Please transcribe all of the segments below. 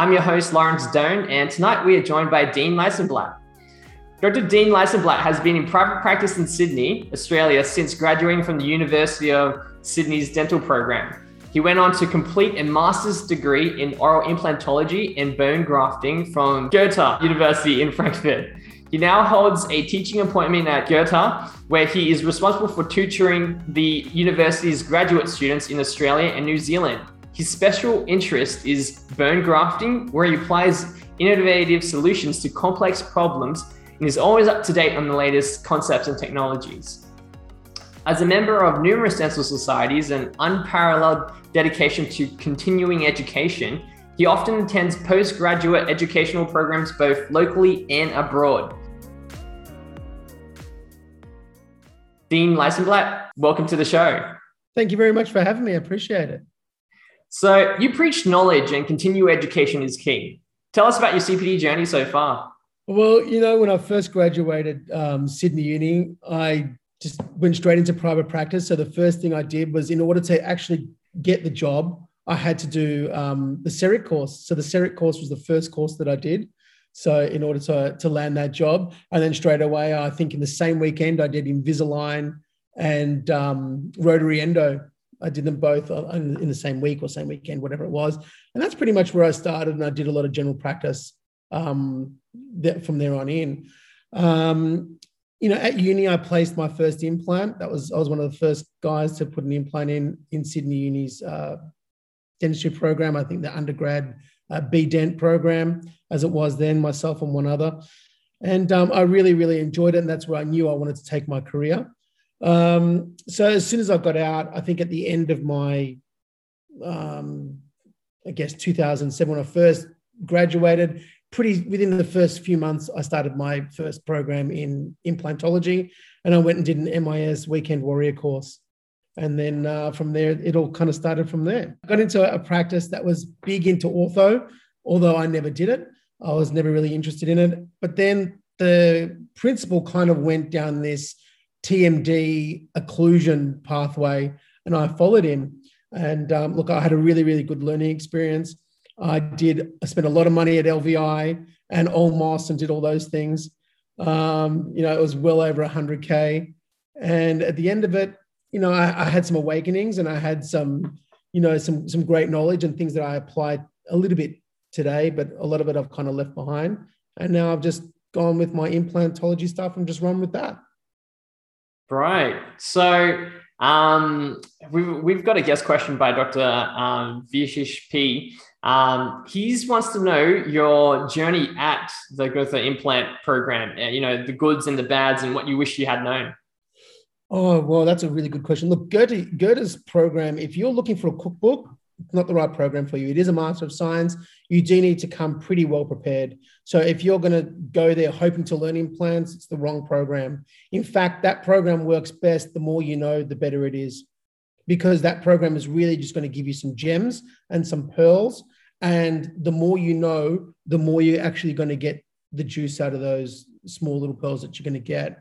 I'm your host, Lawrence Doan, and tonight we are joined by Dean Licenblat. Dr. Dean Licenblat has been in private practice in Sydney, Australia, since graduating from the University of Sydney's dental program. He went on to complete a master's degree in oral implantology and bone grafting from Goethe University in Frankfurt. He now holds a teaching appointment at Goethe, where he is responsible for tutoring the university's graduate students in Australia and New Zealand. His special interest is bone grafting, where he applies innovative solutions to complex problems and is always up to date on the latest concepts and technologies. As a member of numerous dental societies and unparalleled dedication to continuing education, he often attends postgraduate educational programs both locally and abroad. Dean Licenblat, welcome to the show. Thank you very much for having me. I appreciate it. So you preach knowledge and continue education is key. Tell us about your CPD journey so far. Well, you know, when I first graduated um, Sydney Uni, I just went straight into private practice. So the first thing I did was, in order to actually get the job, I had to do um, the CEREC course. So the CEREC course was the first course that I did. So in order to, to land that job, and then straight away, I think in the same weekend, I did Invisalign and um, Rotary Endo. I did them both in the same week or same weekend, whatever it was. And that's pretty much where I started. And I did a lot of general practice um, from there on in. Um, you know, at uni, I placed my first implant. That was I was one of the first guys to put an implant in in Sydney Uni's uh, dentistry program. I think the undergrad uh, B Dent program, as it was then, myself and one other. And um, I really, really enjoyed it. And that's where I knew I wanted to take my career. Um, so as soon as I got out, I think at the end of my, um, I guess 2007, when I first graduated, pretty within the first few months, I started my first program in implantology, and I went and did an MIS weekend warrior course. And then uh, from there, it all kind of started from there. I got into a practice that was big into ortho, although I never did it. I was never really interested in it. But then the principal kind of went down this TMD occlusion pathway, and I followed him. And um, look, I had a really, really good learning experience. I did. I spent a lot of money at LVI and Olmos and did all those things. Um, you know, it was well over 100k. And at the end of it, you know, I, I, had some awakenings and I had some, you know, some some great knowledge and things that I applied a little bit today, but a lot of it I've kind of left behind. And now I've just gone with my implantology stuff and just run with that. Right. So um, we've, we've got a guest question by Dr. Um, Vishish P. Um, he wants to know your journey at the Goethe implant program, uh, you know, the goods and the bads and what you wish you had known. Oh, well, that's a really good question. Look, Goethe, Goethe's program, if you're looking for a cookbook, not the right program for you. It is a Master of Science. You do need to come pretty well prepared. So if you're going to go there hoping to learn implants, it's the wrong program. In fact, that program works best. The more you know, the better it is, because that program is really just going to give you some gems and some pearls. And the more you know, the more you're actually going to get the juice out of those small little pearls that you're going to get.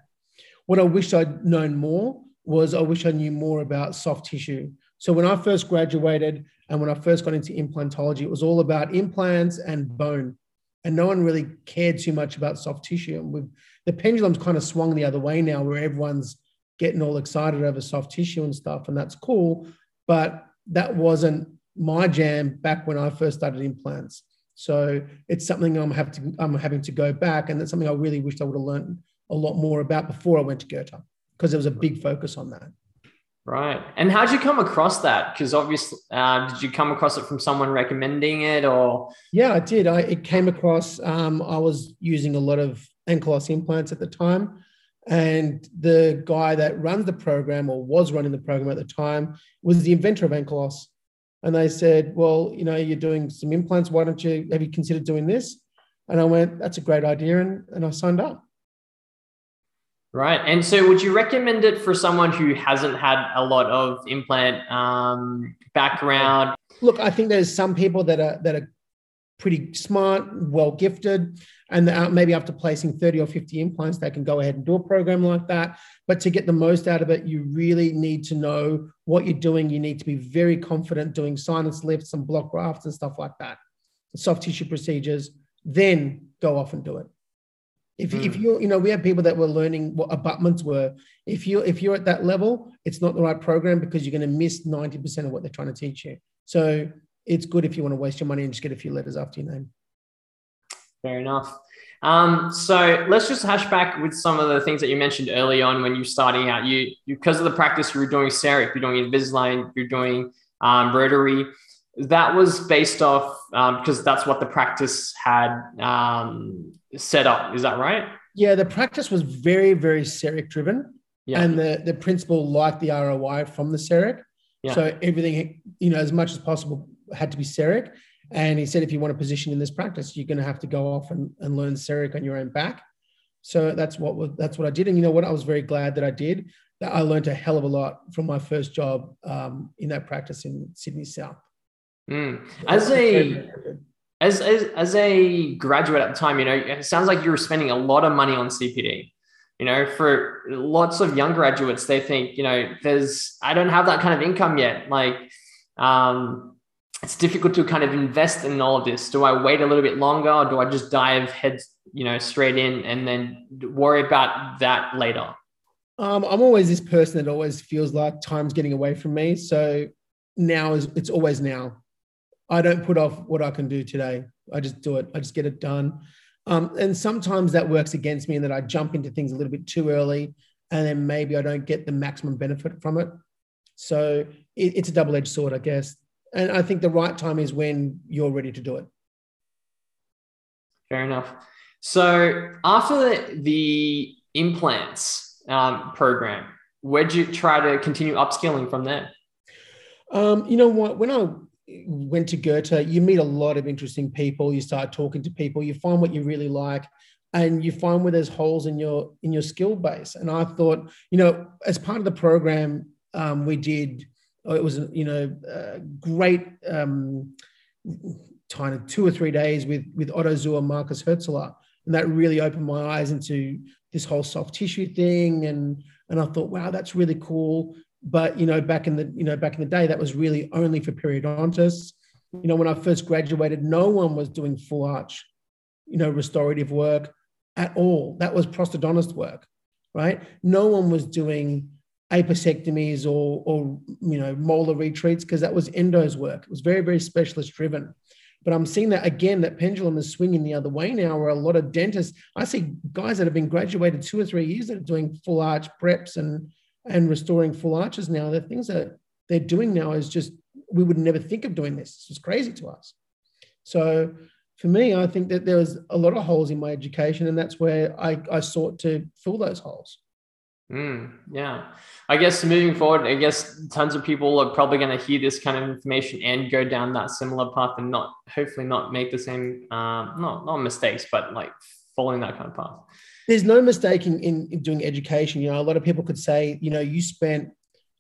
What I wish I'd known more was I wish I knew more about soft tissue. So when I first graduated, and when I first got into implantology, it was all about implants and bone. And no one really cared too much about soft tissue. And the pendulum's kind of swung the other way now, where everyone's getting all excited over soft tissue and stuff. And that's cool. But that wasn't my jam back when I first started implants. So it's something I'm having to, I'm having to go back. And that's something I really wished I would have learned a lot more about before I went to Goethe, because there was a big focus on that. Right. And how did you come across that? Because obviously, uh, did you come across it from someone recommending it or? Yeah, I did. I, it came across, um, I was using a lot of Ankylos implants at the time. And the guy that runs the program or was running the program at the time was the inventor of Ankylos. And they said, Well, you know, you're doing some implants. Why don't you have you considered doing this? And I went, That's a great idea. And, and I signed up. Right. And so would you recommend it for someone who hasn't had a lot of implant um, background? Look, I think there's some people that are that are pretty smart, well gifted, and maybe after placing 30 or 50 implants, they can go ahead and do a program like that. But to get the most out of it, you really need to know what you're doing. You need to be very confident doing sinus lifts and block grafts and stuff like that, soft tissue procedures. Then go off and do it. If, mm. if hmm. you you know we have people that were learning what abutments were. If you if you're at that level, it's not the right program because you're going to miss ninety percent of what they're trying to teach you. So it's good if you want to waste your money and just get a few letters after your name. Fair enough. Um, so let's just hash back with some of the things that you mentioned early on when you're starting out. You, you because of the practice you were doing CEREC, you're doing Invisalign, you're doing um, rotary. That was based off um, because that's what the practice had um, set up. Is that right? Yeah, the practice was very, very CEREC driven. Yeah. And the, the principal liked the ROI from the CEREC. Yeah. So everything, you know, as much as possible had to be CEREC. And he said, if you want a position in this practice, you're going to have to go off and, and learn CEREC on your own back. So that's what that's what I did. And you know what? I was very glad that I did. That I learned a hell of a lot from my first job um, in that practice in Sydney South. Mm. As a as, as as a graduate at the time, you know, it sounds like you were spending a lot of money on CPD. You know, for lots of young graduates, they think, you know, there's I don't have that kind of income yet. Like, um, it's difficult to kind of invest in all of this. Do I wait a little bit longer, or do I just dive head, you know, straight in and then worry about that later? Um, I'm always this person that always feels like time's getting away from me. So now is it's always now. I don't put off what I can do today. I just do it. I just get it done. Um, and sometimes that works against me, and that I jump into things a little bit too early, and then maybe I don't get the maximum benefit from it. So it, it's a double-edged sword, I guess. And I think the right time is when you're ready to do it. Fair enough. So after the, the implants um, program, where'd you try to continue upskilling from there? Um, you know what? When I went to Goethe, you meet a lot of interesting people. You start talking to people. You find what you really like, and you find where there's holes in your in your skill base. And I thought, you know, as part of the program, um, we did Oh, it was you know a great um, kind of two or three days with with Otto Zuhr, Markus Hürzeler, and that really opened my eyes into this whole soft tissue thing, and and I thought, wow, that's really cool. But you know, back in the you know back in the day, that was really only for periodontists. You know, when I first graduated, no one was doing full arch, you know, restorative work at all. That was prosthodontist work, right? No one was doing apicectomies or, or you know molar retreats because that was endo's work. It was very very specialist driven. But I'm seeing that again, that pendulum is swinging the other way now, where a lot of dentists, I see guys that have been graduated two or three years that are doing full arch preps and and restoring full arches now. The things that they're doing now is just we would never think of doing this. It's just crazy to us. So for me, I think that there was a lot of holes in my education, and that's where I, I sought to fill those holes. Mm, yeah. I guess moving forward, I guess tons of people are probably going to hear this kind of information and go down that similar path and not, hopefully, not make the same, um, not, not mistakes, but like following that kind of path. There's no mistake in, in doing education. You know, a lot of people could say, you know, you spent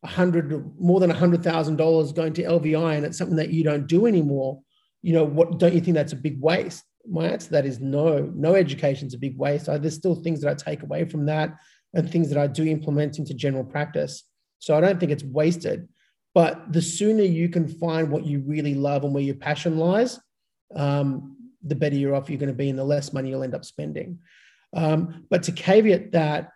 a hundred, more than a hundred thousand dollars going to LVI and it's something that you don't do anymore. You know, what don't you think that's a big waste? My answer to that is no, no education is a big waste. So there's still things that I take away from that and things that I do implement into general practice. So I don't think it's wasted. But the sooner you can find what you really love and where your passion lies, um, the better you're off you're going to be and the less money you'll end up spending. Um, but to caveat that,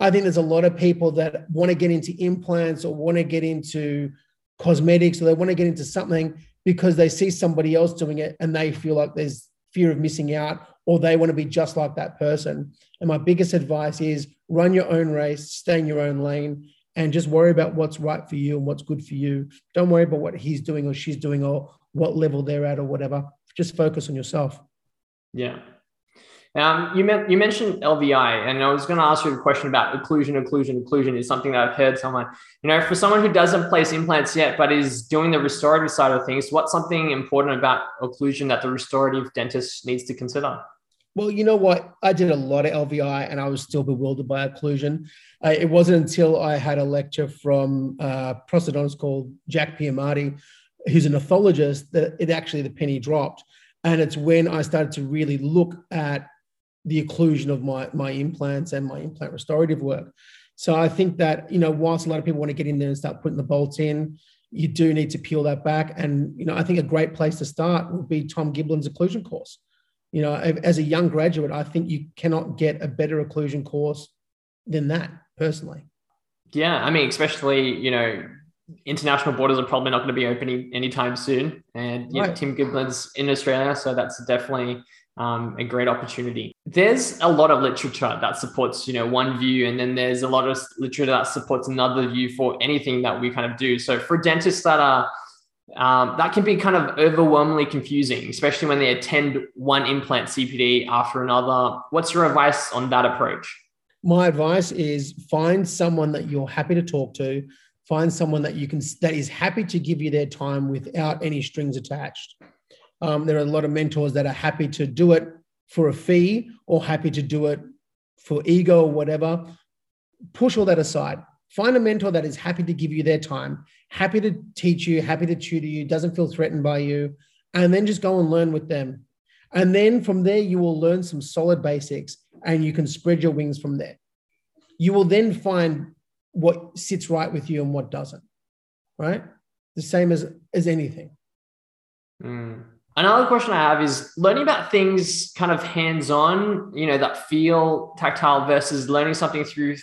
I think there's a lot of people that want to get into implants or want to get into cosmetics or they want to get into something because they see somebody else doing it and they feel like there's fear of missing out or they want to be just like that person. And my biggest advice is run your own race, stay in your own lane, and just worry about what's right for you and what's good for you. Don't worry about what he's doing or she's doing or what level they're at or whatever. Just focus on yourself. Yeah. Um, you, you mentioned LVI, and I was going to ask you a question about occlusion, occlusion, occlusion is something that I've heard someone, you know, for someone who doesn't place implants yet, but is doing the restorative side of things, what's something important about occlusion that the restorative dentist needs to consider? Well, you know what? I did a lot of LVI and I was still bewildered by occlusion. Uh, it wasn't until I had a lecture from uh, prosthodontist called Jack Piermatti, who's an orthologist, that it actually the penny dropped. And it's when I started to really look at the occlusion of my, my implants and my implant restorative work. So I think that, you know, whilst a lot of people want to get in there and start putting the bolts in, you do need to peel that back. And, you know, I think a great place to start would be Tom Giblin's occlusion course. You know, as a young graduate, I think you cannot get a better occlusion course than that personally. Yeah. I mean, especially, you know, international borders are probably not going to be opening anytime soon. And right. Tim Giblin's in Australia. So that's definitely um, a great opportunity. There's a lot of literature that supports, you know, one view, and then there's a lot of literature that supports another view for anything that we kind of do. So for dentists that are um, that can be kind of overwhelmingly confusing, especially when they attend one implant CPD after another. What's your advice on that approach? My advice is find someone that you're happy to talk to. Find someone that you can that is happy to give you their time without any strings attached. Um, there are a lot of mentors that are happy to do it for a fee or happy to do it for ego or whatever. Push all that aside. Find a mentor that is happy to give you their time, happy to teach you, happy to tutor you, doesn't feel threatened by you, and then just go and learn with them. And then from there, you will learn some solid basics and you can spread your wings from there. You will then find what sits right with you and what doesn't, right? The same as, as anything. Mm. Another question I have is learning about things kind of hands on, you know, that feel tactile versus learning something through,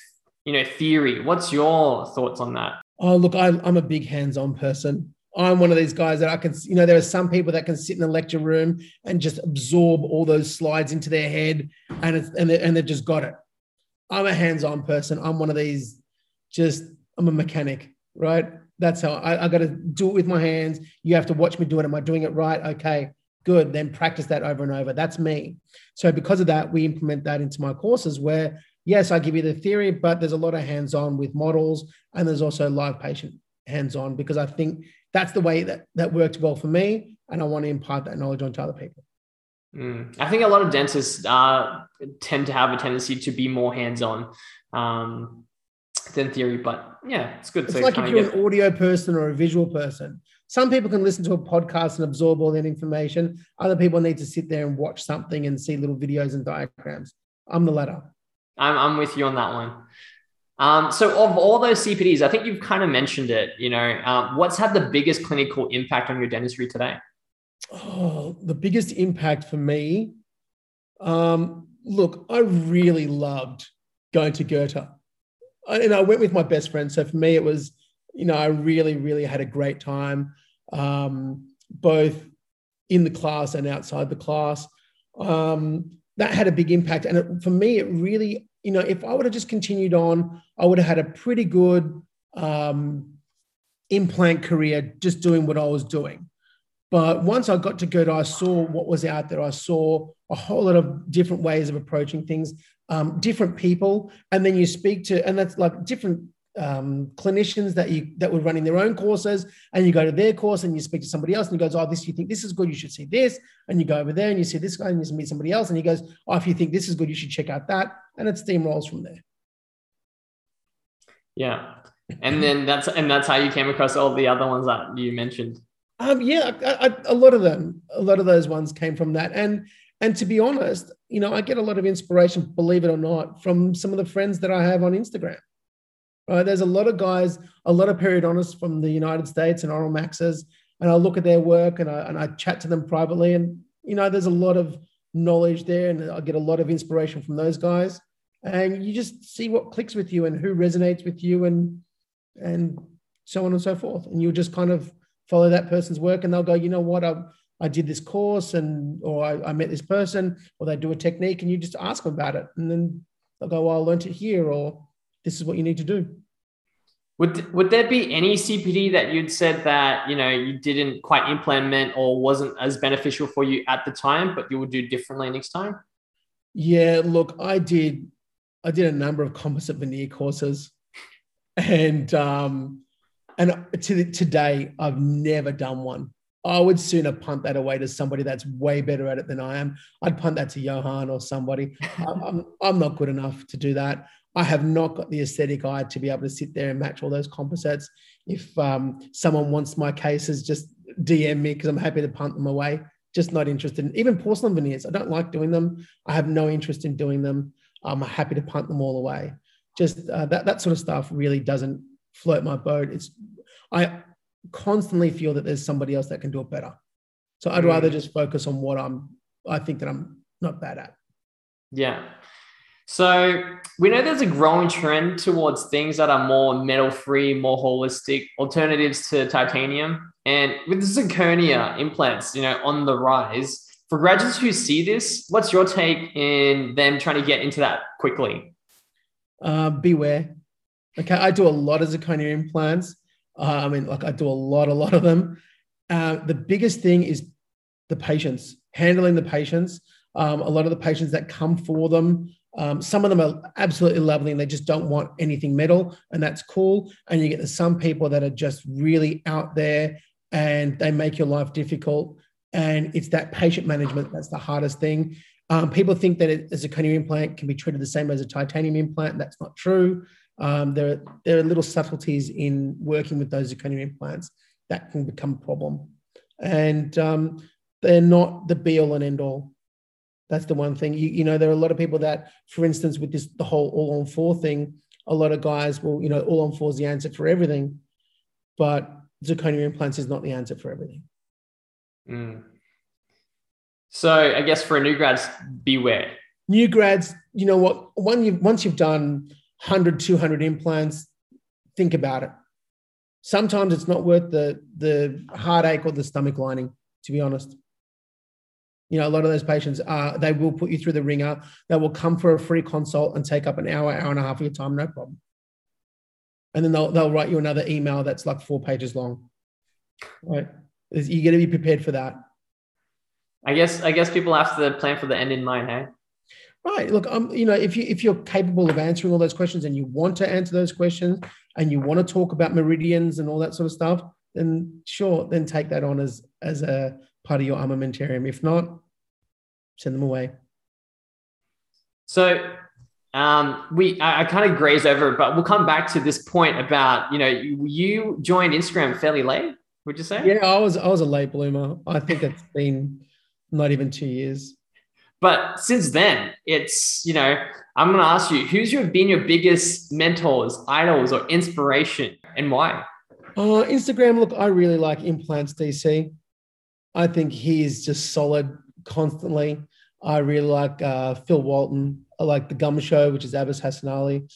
you know, theory. What's your thoughts on that? Oh, look, I, I'm a big hands on person. I'm one of these guys that I can, you know, there are some people that can sit in a lecture room and just absorb all those slides into their head and it's, and, they, and they've just got it. I'm a hands on person. I'm one of these, just, I'm a mechanic, right? That's how I, I got to do it with my hands. You have to watch me do it. Am I doing it right? Okay, good. Then practice that over and over. That's me. So because of that, we implement that into my courses where yes, I give you the theory, but there's a lot of hands-on with models, and there's also live patient hands-on because I think that's the way that that worked well for me, and I want to impart that knowledge onto other people. Mm. I think a lot of dentists uh, tend to have a tendency to be more hands-on. Um, than theory. But yeah, it's good. It's like if you're an audio person or a visual person. Some people can listen to a podcast and absorb all that information. Other people need to sit there and watch something and see little videos and diagrams. I'm the latter. I'm, I'm with you on that one. Um, so of all those CPDs, I think you've kind of mentioned it, you know, um, what's had the biggest clinical impact on your dentistry today? Oh, the biggest impact for me. Um, look, I really loved going to Goethe and I went with my best friend. So for me, it was, you know, I really, really had a great time, um, both in the class and outside the class. Um, that had a big impact. And it, for me, it really, you know, if I would have just continued on, I would have had a pretty good um, implant career just doing what I was doing. But once I got to Goethe, I saw what was out there. I saw a whole lot of different ways of approaching things um, different people, and then you speak to, and that's like different um, clinicians that you that were running their own courses, and you go to their course and you speak to somebody else, and he goes, "Oh, this you think this is good, you should see this," and you go over there and you see this guy, and you meet somebody else, and he goes, "Oh, if you think this is good, you should check out that," and it steamrolls from there. Yeah, and then that's and that's how you came across all the other ones that you mentioned. Um, yeah, I, I, a lot of them, a lot of those ones came from that, and and to be honest, you know, I get a lot of inspiration, believe it or not, from some of the friends that I have on Instagram. Right? There's a lot of guys, a lot of periodontists from the United States and oral maxes, and I look at their work and I, and I chat to them privately. And, you know, there's a lot of knowledge there, and I get a lot of inspiration from those guys. And you just see what clicks with you and who resonates with you and and so on and so forth. And you just kind of follow that person's work and they'll go, you know what, I I did this course and or I, I, met this person or they do a technique and you just ask them about it and then they'll go, well, I learned it here or this is what you need to do. Would, would there be any CPD that you'd said that, you know, you didn't quite implement or wasn't as beneficial for you at the time, but you would do differently next time? Yeah, look, I did. I did a number of composite veneer courses, and um, and to the, today, I've never done one. I would sooner punt that away to somebody that's way better at it than I am. I'd punt that to Johan or somebody. I'm, I'm not good enough to do that. I have not got the aesthetic eye to be able to sit there and match all those composites. If um, someone wants my cases, just DM me because I'm happy to punt them away. Just not interested in even porcelain veneers. I don't like doing them. I have no interest in doing them. I'm happy to punt them all away. Just uh, that that sort of stuff really doesn't float my boat. It's I constantly feel that there's somebody else that can do it better. So I'd rather mm. just focus on what I'm I think that I'm not bad at. Yeah. So we know there's a growing trend towards things that are more metal free, more holistic alternatives to titanium. And with the zirconia implants, you know, on the rise, for graduates who see this, what's your take in them trying to get into that quickly? Uh, beware. Okay, I do a lot of zirconia implants. Uh, I mean, like I do a lot, a lot of them. Uh, the biggest thing is the patients, handling the patients. Um, a lot of the patients that come for them, um, some of them are absolutely lovely and they just don't want anything metal, and that's cool. And you get some people that are just really out there and they make your life difficult. And it's that patient management that's the hardest thing. Um, people think that it, a zirconium implant can be treated the same as a titanium implant. That's not true. Um, there, there are little subtleties in working with those zirconium implants that can become a problem. And um, they're not the be all and end all. That's the one thing. You, you know, there are a lot of people that, for instance, with this the whole all on four thing, a lot of guys will, you know, all on four is the answer for everything, but zirconium implants is not the answer for everything. Mm. So I guess for new grads, beware. New grads, you know what? One you once you've done 100, 200 implants, think about it. Sometimes it's not worth the, the heartache or the stomach lining, to be honest. You know, a lot of those patients, uh, they will put you through the ringer. They will come for a free consult and take up an hour, hour and a half of your time, no problem. And then they'll, they'll write you another email that's like four pages long. Right. You got to be prepared for that. I guess I guess people have to plan for the end in mind, hey? Right. Look, um, you know, if you if you're capable of answering all those questions and you want to answer those questions and you want to talk about meridians and all that sort of stuff, then sure, then take that on as as a part of your armamentarium. If not, send them away. So um, we I, I kind of graze over, but we'll come back to this point about you know you, you joined Instagram fairly late. Would you say? Yeah, I was I was a late bloomer. I think it's been not even two years. But since then, it's, you know, I'm going to ask you, who's your, been your biggest mentors, idols, or inspiration and why? Uh, Instagram, look, I really like Implants DC. I think he is just solid constantly. I really like uh, Phil Walton. I like The Gum Show, which is Abbas Hassan Ali.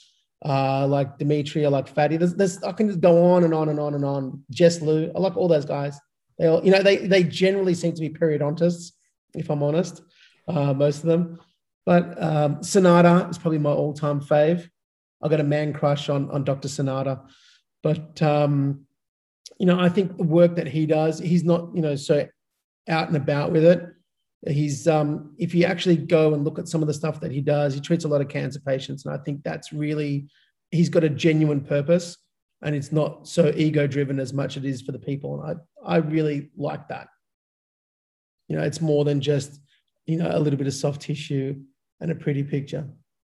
Uh, I like Dimitri. I like Fatty. There's, there's, I can just go on and on and on and on. Jess Liu. I like all those guys. They all, you know, they, they generally seem to be periodontists, if I'm honest uh, most of them. But um, Sanada is probably my all-time fave. I've got a man crush on on Dr. Sonata. but um, you know I think the work that he does, he's not you know so out and about with it. He's um, if you actually go and look at some of the stuff that he does, he treats a lot of cancer patients, and I think that's really he's got a genuine purpose, and it's not so ego driven as much as it is for the people, and I I really like that. You know, it's more than just you know, a little bit of soft tissue and a pretty picture.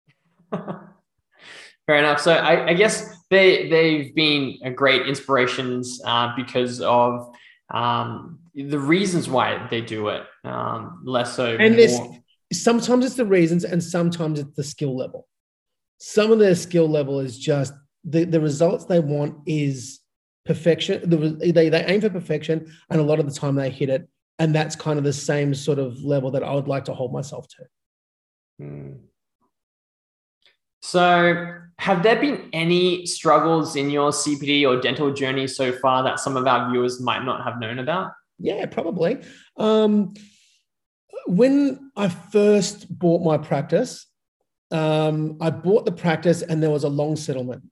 Fair enough. So I, I, guess they they've been a great inspirations uh, because of um, the reasons why they do it. Um, less so. And this sometimes it's the reasons, and sometimes it's the skill level. Some of their skill level is just the the results they want is perfection. The, they they aim for perfection, and a lot of the time they hit it and that's kind of the same sort of level that I would like to hold myself to. Hmm. So, have there been any struggles in your CPD or dental journey so far that some of our viewers might not have known about? Yeah, probably. Um, when I first bought my practice, um, I bought the practice and there was a long settlement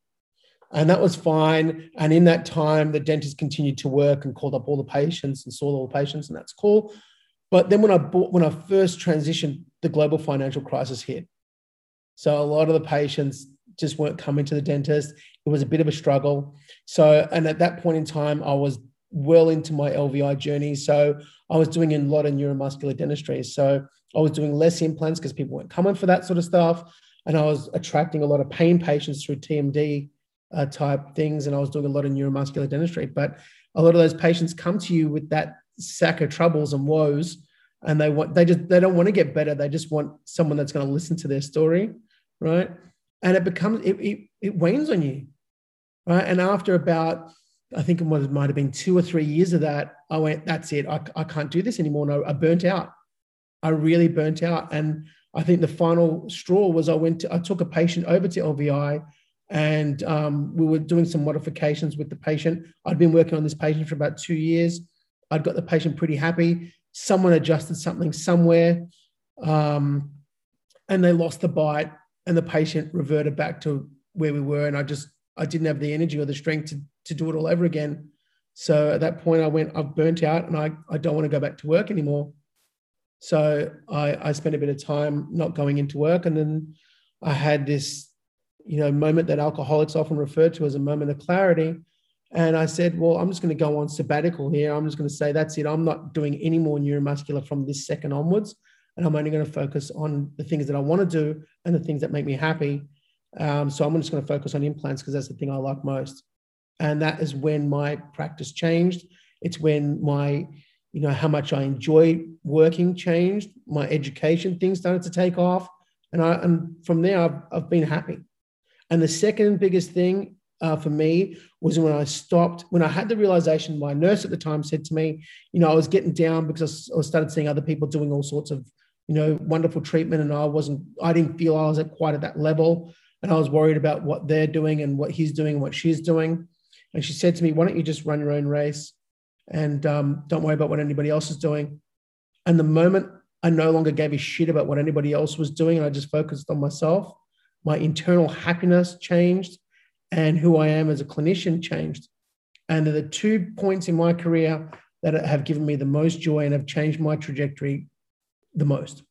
and that was fine. And in that time, the dentist continued to work and called up all the patients and saw all the patients, and that's cool. But then when I bought, when I first transitioned the global financial crisis hit. So a lot of the patients just weren't coming to the dentist. It was a bit of a struggle. So, and at that point in time, I was well into my LVI journey. So I was doing a lot of neuromuscular dentistry. So I was doing less implants because people weren't coming for that sort of stuff. And I was attracting a lot of pain patients through TMD uh, type things. And I was doing a lot of neuromuscular dentistry. But a lot of those patients come to you with that sack of troubles and woes. And they want, they just, they don't want to get better. They just want someone that's going to listen to their story. Right. And it becomes, it, it, it wanes on you. Right. And after about, I think it might have been two or three years of that, I went, that's it. I, I can't do this anymore. No, I burnt out. I really burnt out. And I think the final straw was I went to, I took a patient over to LVI and um, we were doing some modifications with the patient. I'd been working on this patient for about two years. I'd got the patient pretty happy. Someone adjusted something somewhere um, and they lost the bite and the patient reverted back to where we were. And I just, I didn't have the energy or the strength to, to do it all over again. So at that point, I went, I've burnt out and I, I don't want to go back to work anymore. So I, I spent a bit of time not going into work. And then I had this, you know, moment that alcoholics often refer to as a moment of clarity. And I said, well, I'm just going to go on sabbatical here. I'm just going to say, that's it. I'm not doing any more neuromuscular from this second onwards. And I'm only going to focus on the things that I want to do and the things that make me happy. Um, so I'm just going to focus on implants because that's the thing I like most. And that is when my practice changed. It's when my you know how much I enjoy working changed. My education things started to take off, and I and from there I've, I've been happy. And the second biggest thing uh, for me was when I stopped when I had the realization. My nurse at the time said to me, you know, I was getting down because I started seeing other people doing all sorts of you know wonderful treatment, and I wasn't. I didn't feel I was at quite at that level, and I was worried about what they're doing and what he's doing and what she's doing. And she said to me, "Why don't you just run your own race?" and um, don't worry about what anybody else is doing. And the moment I no longer gave a shit about what anybody else was doing, and I just focused on myself, my internal happiness changed, and who I am as a clinician changed. And they're the two points in my career that have given me the most joy and have changed my trajectory the most.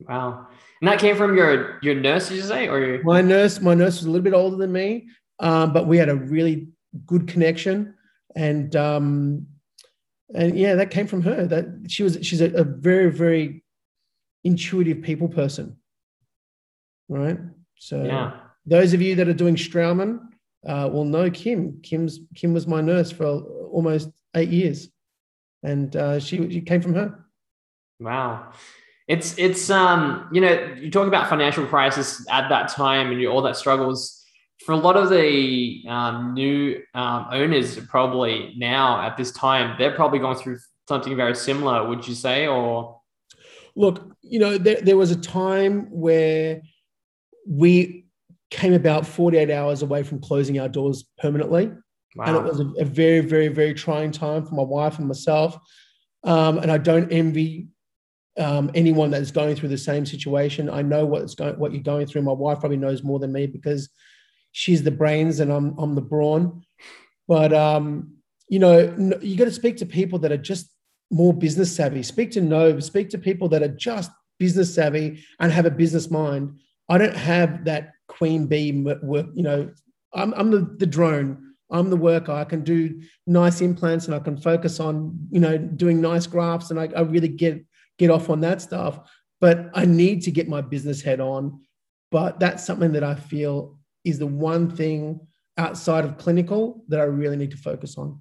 Wow. And that came from your your nurse, did you say? Or your... my nurse, my nurse was a little bit older than me, um, but we had a really good connection. And um, and yeah, that came from her. That she was she's a, a very very intuitive people person, right? So yeah. those of you that are doing Straumann uh, will know Kim. Kim's Kim was my nurse for almost eight years, and uh, she she came from her. Wow. It's it's um you know you talk about financial crisis at that time and you, all that struggles for a lot of the um, new um, owners, probably now at this time, they're probably going through something very similar. Would you say, or look, you know, there, there was a time where we came about 48 hours away from closing our doors permanently. Wow. And it was a, a, very, very, very trying time for my wife and myself. Um, and I don't envy um, anyone that is going through the same situation. I know what's going, what you're going through. My wife probably knows more than me because she's the brains and I'm I'm the brawn. But um, you know, you got to speak to people that are just more business savvy. Speak to no, speak to people that are just business savvy and have a business mind. I don't have that queen bee work. You know, I'm I'm the, the drone. I'm the worker. I can do nice implants and I can focus on you know doing nice grafts and I, I really get get off on that stuff. But I need to get my business head on. But that's something that I feel is the one thing outside of clinical that I really need to focus on.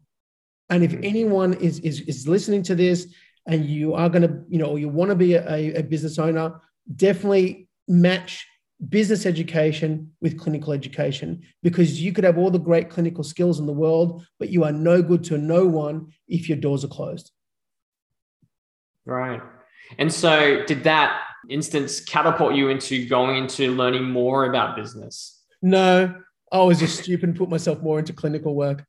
And if mm-hmm. anyone is, is, is listening to this and you are going to, you know, or you want to be a, a business owner, definitely match business education with clinical education because you could have all the great clinical skills in the world, but you are no good to no one if your doors are closed. Right. And so, did that instance catapult you into going into learning more about business? No, I was just stupid and put myself more into clinical work.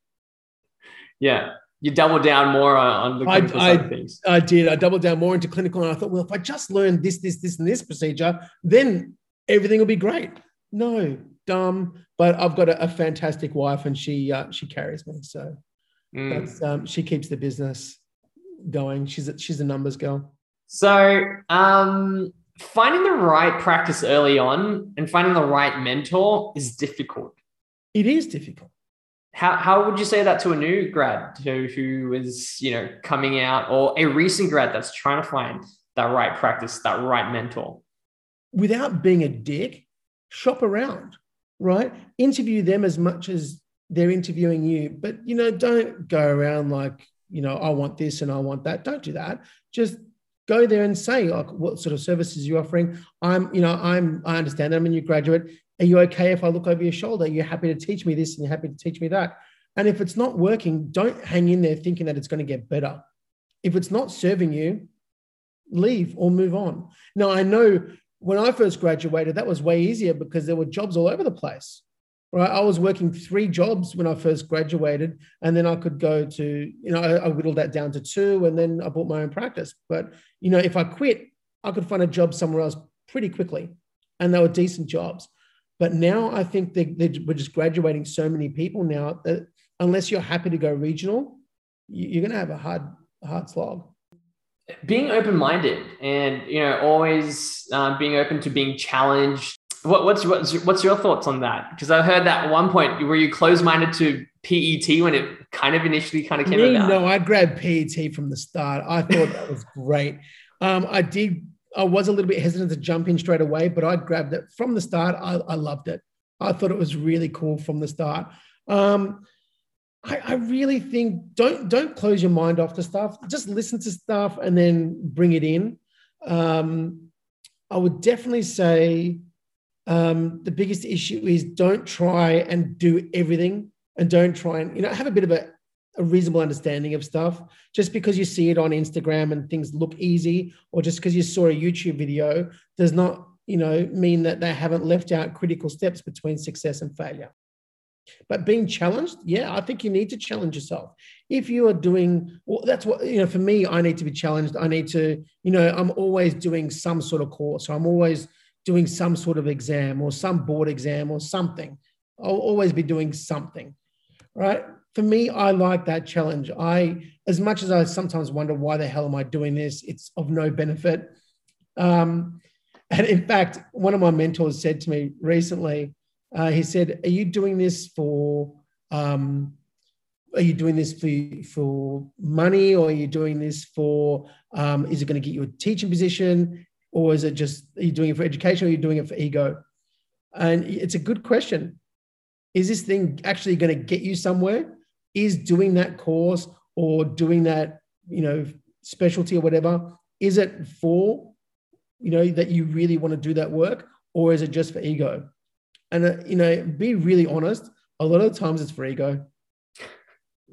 Yeah. You doubled down more on the clinical I, side of things. I did. I doubled down more into clinical. And I thought, well, if I just learn this, this, this, and this procedure, then everything will be great. No, dumb. But I've got a, a fantastic wife and she uh, she carries me. So mm. that's um, she keeps the business going. She's a, she's a numbers girl. So um finding the right practice early on and finding the right mentor is difficult. It is difficult. How, how would you say that to a new grad who, who is you know coming out or a recent grad that's trying to find that right practice, that right mentor? Without being a dick, shop around, right? Interview them as much as they're interviewing you, but you know, don't go around like, you know, I want this and I want that. Don't do that. Just go there and say like what sort of services you're offering. I'm, you know, I'm I understand that I'm a new graduate. Are you okay if I look over your shoulder? You're happy to teach me this and you're happy to teach me that. And if it's not working, don't hang in there thinking that it's going to get better. If it's not serving you, leave or move on. Now I know when I first graduated, that was way easier because there were jobs all over the place. Right, I was working three jobs when I first graduated, and then I could go to, you know, I, I whittled that down to two, and then I bought my own practice. But you know, if I quit, I could find a job somewhere else pretty quickly, and they were decent jobs. But now I think they, they, we're just graduating so many people now that unless you're happy to go regional, you're going to have a hard, hard slog being open-minded and you know always um, being open to being challenged. What, what's what's what's your thoughts on that? Because i heard that at one point were you closed-minded to pet when it kind of initially kind of came Me, about? no i grabbed pet from the start. I thought that was great. Um, i did i was a little bit hesitant to jump in straight away but i grabbed it from the start. I, I loved it. I thought it was really cool from the start. Um, I, I really think don't don't close your mind off to stuff. Just listen to stuff and then bring it in. Um, I would definitely say um, the biggest issue is don't try and do everything and don't try and you know have a bit of a, a, reasonable understanding of stuff just because you see it on instagram and things look easy or just because you saw a youtube video does not you know mean that they haven't left out critical steps between success and failure but being challenged, yeah, I think you need to challenge yourself. If you are doing, well, that's what, you know, for me, I need to be challenged. I need to, you know, I'm always doing some sort of course. I'm always doing some sort of exam or some board exam or something. I'll always be doing something, right? For me, I like that challenge. I, as much as I sometimes wonder why the hell am I doing this, it's of no benefit. Um, and in fact, one of my mentors said to me recently, uh, he said, "Are you doing this for? Um, are you doing this for for money, or are you doing this for? Um, is it going to get you a teaching position, or is it just are you doing it for education, or are you doing it for ego?" And it's a good question. Is this thing actually going to get you somewhere? Is doing that course or doing that, you know, specialty or whatever, is it for, you know, that you really want to do that work, or is it just for ego? And, uh, you know, be really honest. A lot of the times it's for ego,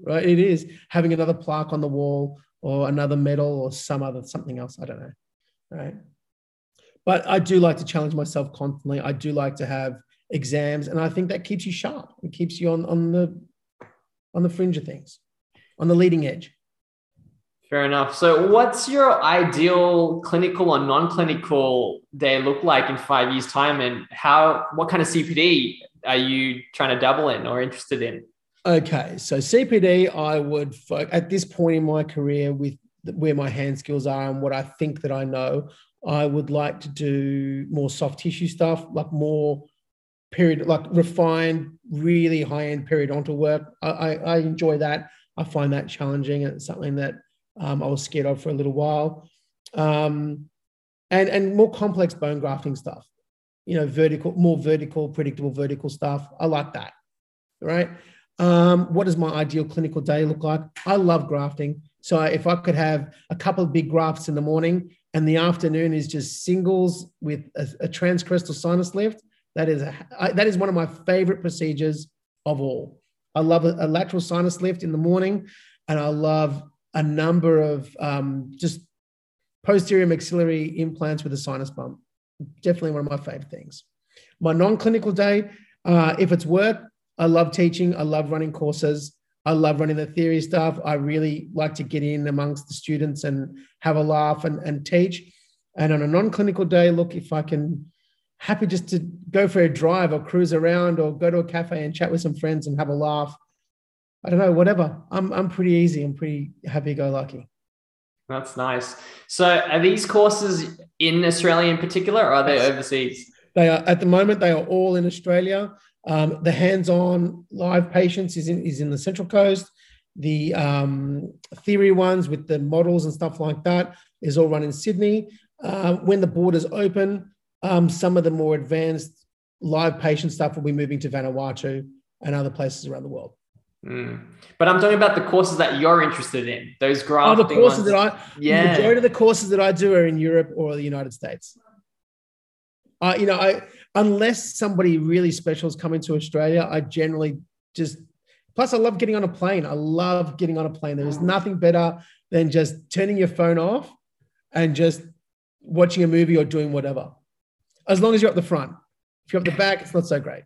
right? It is having another plaque on the wall or another medal or some other something else. I don't know, right? But I do like to challenge myself constantly. I do like to have exams, and I think that keeps you sharp. It keeps you on on the on the fringe of things, on the leading edge. Fair enough. So, what's your ideal clinical or non-clinical day look like in five years' time, and how? What kind of CPD are you trying to double in or interested in? Okay, so CPD, I would at this point in my career with where my hand skills are and what I think that I know, I would like to do more soft tissue stuff, like more period, like refined, really high end periodontal work. I, I, I enjoy that. I find that challenging, and it's something that um, I was scared of for a little while. Um, and, and more complex bone grafting stuff, you know, vertical, more vertical, predictable vertical stuff. I like that. Right. Um, what does my ideal clinical day look like? I love grafting. So if I could have a couple of big grafts in the morning and the afternoon is just singles with a, a sinus lift, that is a, I, that is one of my favorite procedures of all. I love a, a lateral sinus lift in the morning, and I love a number of um, just posterior maxillary implants with a sinus bump. Definitely one of my favorite things. My non clinical day, uh, if it's work, I love teaching, I love running courses. I love running the theory stuff. I really like to get in amongst the students and have a laugh and, and teach. And on a non clinical day, look, if I can, happy just to go for a drive or cruise around or go to a cafe and chat with some friends and have a laugh I don't know, whatever. I'm I'm pretty easy. I'm pretty happy go lucky. That's nice. So, are these courses in Australia in particular, or are they overseas? They are at the moment. They are all in Australia. Um, the hands-on live patients is in is in the Central Coast. The um, theory ones with the models and stuff like that is all run in Sydney. Uh, when the borders open, um, some of the more advanced live patient stuff will be moving to Vanuatu and other places around the world. Mm. But I'm talking about the courses that you're interested in. Those grafting. Oh, the courses ones. that I yeah. The majority of the courses that I do are in Europe or the United States. Uh, you know, I unless somebody really special is coming to Australia, I generally just. Plus, I love getting on a plane. I love getting on a plane. There is nothing better than just turning your phone off and just watching a movie or doing whatever. As long as you're up the front. If you're up the back, it's not so great.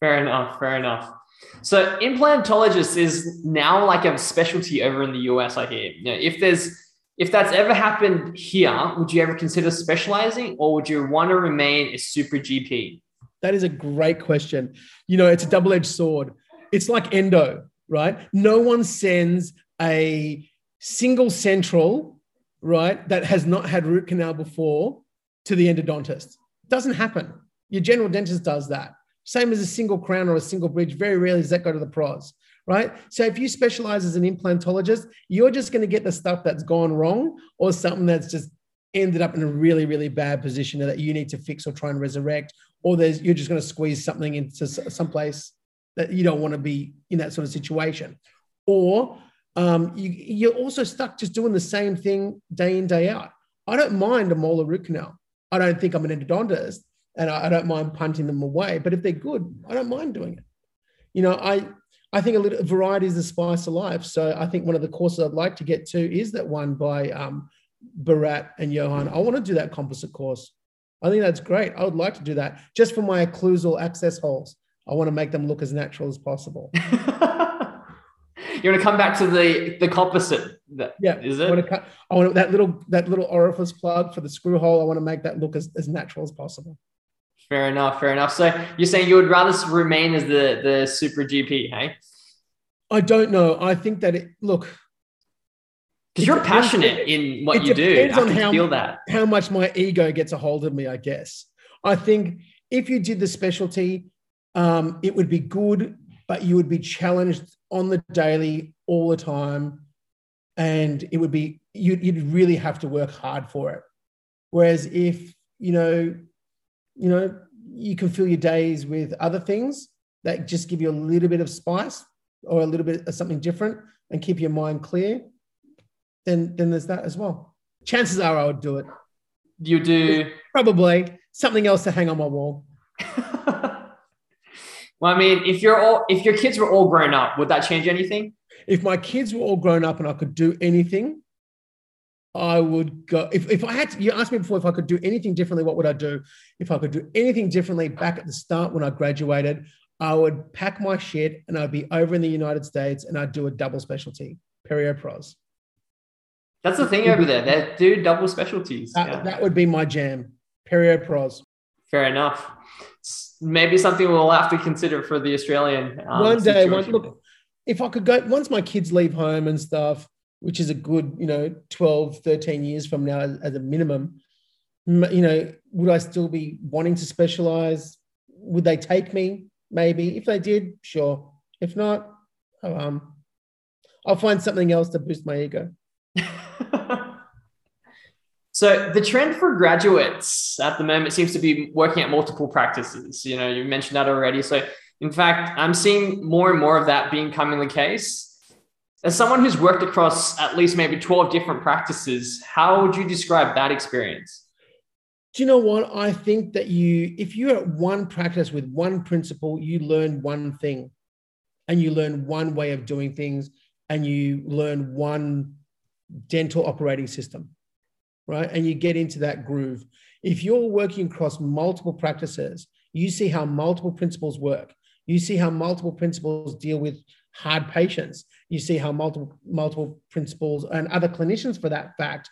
Fair enough. Fair enough. So implantologist is now like a specialty over in the US. I hear. You know, if there's if that's ever happened here, would you ever consider specializing, or would you want to remain a super GP? That is a great question. You know, it's a double edged sword. It's like endo, right? No one sends a single central, right, that has not had root canal before to the endodontist. It doesn't happen. Your general dentist does that. Same as a single crown or a single bridge. Very rarely does that go to the pros, right? So if you specialize as an implantologist, you're just going to get the stuff that's gone wrong or something that's just ended up in a really, really bad position that you need to fix or try and resurrect, or there's you're just going to squeeze something into some place that you don't want to be in that sort of situation, or um, you, you're also stuck just doing the same thing day in day out. I don't mind a molar root canal. I don't think I'm an endodontist, and I, I don't mind punting them away. But if they're good, I don't mind doing it. You know, I I think a little variety is the spice of life. So I think one of the courses I'd like to get to is that one by um, Bharat and Johan. I want to do that composite course. I think that's great. I would like to do that just for my occlusal access holes. I want to make them look as natural as possible. you want to come back to the the composite? That, yeah, is it? I want, to I want that little that little orifice plug for the screw hole. I want to make that look as, as natural as possible. Fair enough. Fair enough. So you're saying you would rather remain as the the super GP, hey? I don't know. I think that it look because you're passionate in what you do. I on how, feel that how much my ego gets a hold of me. I guess I think if you did the specialty, um, it would be good, but you would be challenged on the daily all the time, and it would be you'd, you'd really have to work hard for it. Whereas if you know you know, you can fill your days with other things that just give you a little bit of spice or a little bit of something different and keep your mind clear, then then there's that as well. Chances are I would do it. You do probably something else to hang on my wall. well, I mean, if you're all if your kids were all grown up, would that change anything? If my kids were all grown up and I could do anything, I would go if, if I had to, you asked me before if I could do anything differently, what would I do? If I could do anything differently back at the start when I graduated, I would pack my shit and I'd be over in the United States and I'd do a double specialty, perio pros. That's the thing over there. They do double specialties. That, yeah. that would be my jam, perio pros. Fair enough. Maybe something we'll have to consider for the Australian. Um, one day, one, look, if I could go, once my kids leave home and stuff, which is a good, you know, 12, 13 years from now as, a minimum, you know, would I still be wanting to specialize? Would they take me? Maybe. If they did, sure. If not, oh, um, I'll find something else to boost my ego. so the trend for graduates at the moment seems to be working at multiple practices. You know, you mentioned that already. So in fact, I'm seeing more and more of that being coming the case as someone who's worked across at least maybe 12 different practices, how would you describe that experience? Do you know what? I think that you, if you're at one practice with one principal, you learn one thing and you learn one way of doing things and you learn one dental operating system, right? And you get into that groove. If you're working across multiple practices, you see how multiple principals work. You see how multiple principals deal with hard patients. You see how multiple multiple principals and other clinicians, for that fact,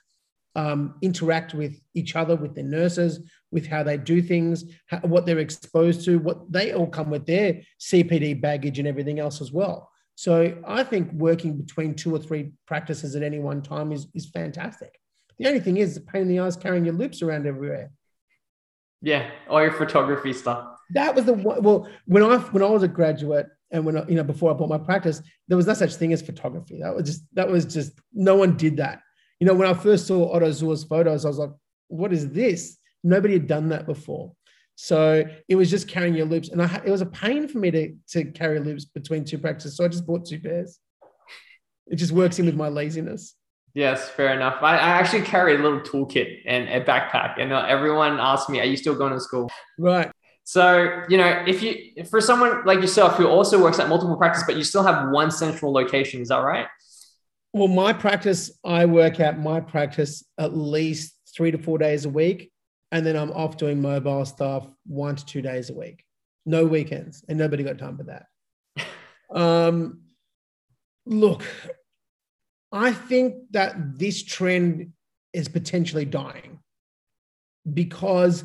um, interact with each other, with their nurses, with how they do things, how, what they're exposed to. What they all come with their CPD baggage and everything else as well. So I think working between two or three practices at any one time is, is fantastic. The only thing is the pain in the ass carrying your loupes around everywhere. Yeah, all your photography stuff. That was the well when I when I was a graduate and when I, you know before I bought my practice, there was no such thing as photography. That was just that was just no one did that. You know, when I first saw Otto Zuhr's photos, I was like, "What is this?" Nobody had done that before. So it was just carrying your loupes, and I, it was a pain for me to to carry loupes between two practices. So I just bought two pairs. It just works in with my laziness. Yes, fair enough. I, I actually carry a little toolkit and a backpack, and uh, everyone asks me, "Are you still going to school?" Right. So you know, if you for someone like yourself who also works at multiple practice, but you still have one central location, is that right? Well, my practice, I work at my practice at least three to four days a week and then I'm off doing mobile stuff one to two days a week, no weekends, and nobody got time for that. um, look, I think that this trend is potentially dying because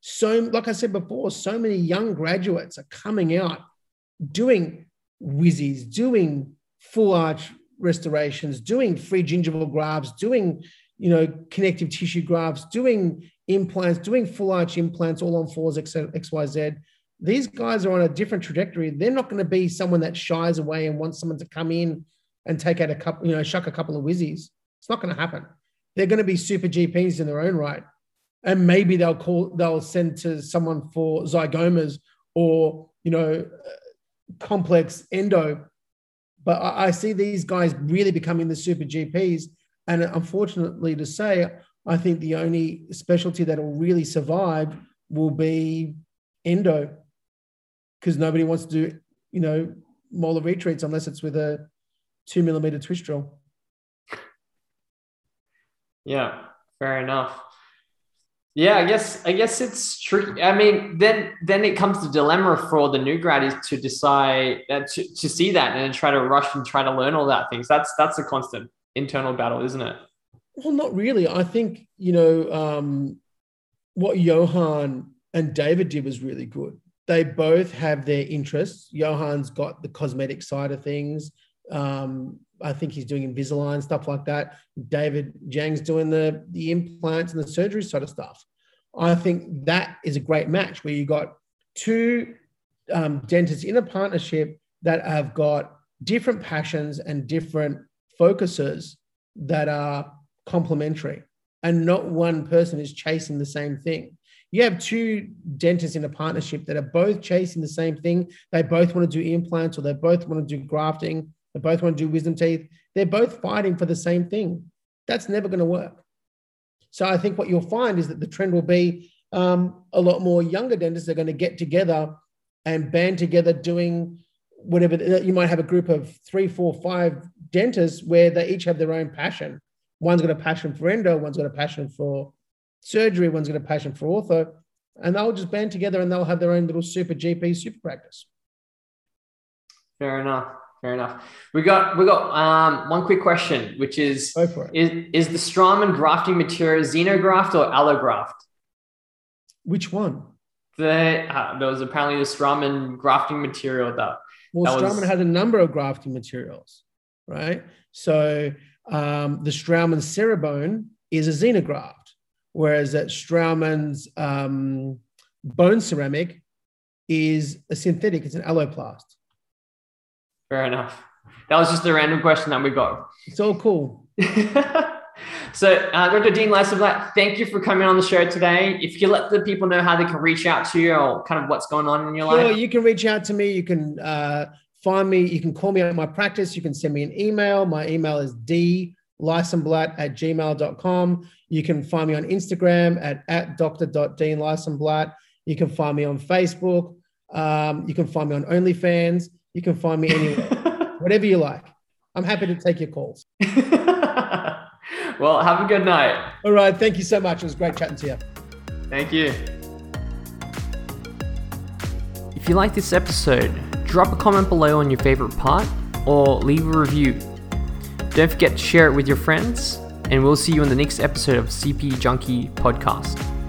so, like I said before, so many young graduates are coming out doing whizzies, doing full arch restorations, doing free gingival grafts, doing you know connective tissue grafts, doing implants, doing full arch implants all on fours, XYZ. These guys are on a different trajectory. They're not going to be someone that shies away and wants someone to come in and take out a couple, you know, shuck a couple of whizzies. It's not going to happen. They're going to be super GPs in their own right. And maybe they'll call, they'll send to someone for zygomas or, you know, complex endo. But I, I see these guys really becoming the super GPs. And unfortunately to say, I think the only specialty that will really survive will be endo, because nobody wants to do, you know, molar retreats unless it's with a two millimeter twist drill. Yeah, fair enough. Yeah, I guess I guess it's tricky. I mean, then then it comes to dilemma for the new grad is to decide uh, to, to see that and then try to rush and try to learn all that things. That's that's a constant internal battle, isn't it? Well, not really. I think, you know, um, what Johan and David did was really good. They both have their interests. Johan's got the cosmetic side of things. Um, I think he's doing Invisalign, stuff like that. David Zhang's doing the, the implants and the surgery sort of stuff. I think that is a great match where you got two um, dentists in a partnership that have got different passions and different focuses that are complementary and not one person is chasing the same thing. You have two dentists in a partnership that are both chasing the same thing. They both want to do implants or they both want to do grafting. They both want to do wisdom teeth. They're both fighting for the same thing. That's never going to work. So I think what you'll find is that the trend will be um, a lot more younger dentists are going to get together and band together doing whatever. You might have a group of three, four, five dentists where they each have their own passion One's got a passion for endo, one's got a passion for surgery, one's got a passion for ortho, and they'll just band together and they'll have their own little super GP super practice. Fair enough. Fair enough. We got we got um, one quick question, which is is is the Straumann grafting material xenograft or allograft? Which one? The uh, there was apparently the Straumann grafting material that. Well, that was... had a number of grafting materials, right? So um, the Straumann cerabone is a xenograft, whereas that Straumann's um, bone ceramic is a synthetic, it's an alloplast. Fair enough. That was just a random question that we got. It's all cool. so, uh, Dr. Dean Licenblat, thank you for coming on the show today. If you let the people know how they can reach out to you or kind of what's going on in your sure, life. you can reach out to me. You can uh, find me. You can call me at my practice. You can send me an email. My email is d Licenblat at gmail.com. You can find me on Instagram at, at dr.deanleisenblatt. You can find me on Facebook. Um, you can find me on OnlyFans. You can find me anywhere, whatever you like. I'm happy to take your calls. well, have a good night. All right. Thank you so much. It was great chatting to you. Thank you. If you like this episode, drop a comment below on your favorite part or leave a review. Don't forget to share it with your friends, and we'll see you in the next episode of CP Junkie Podcast.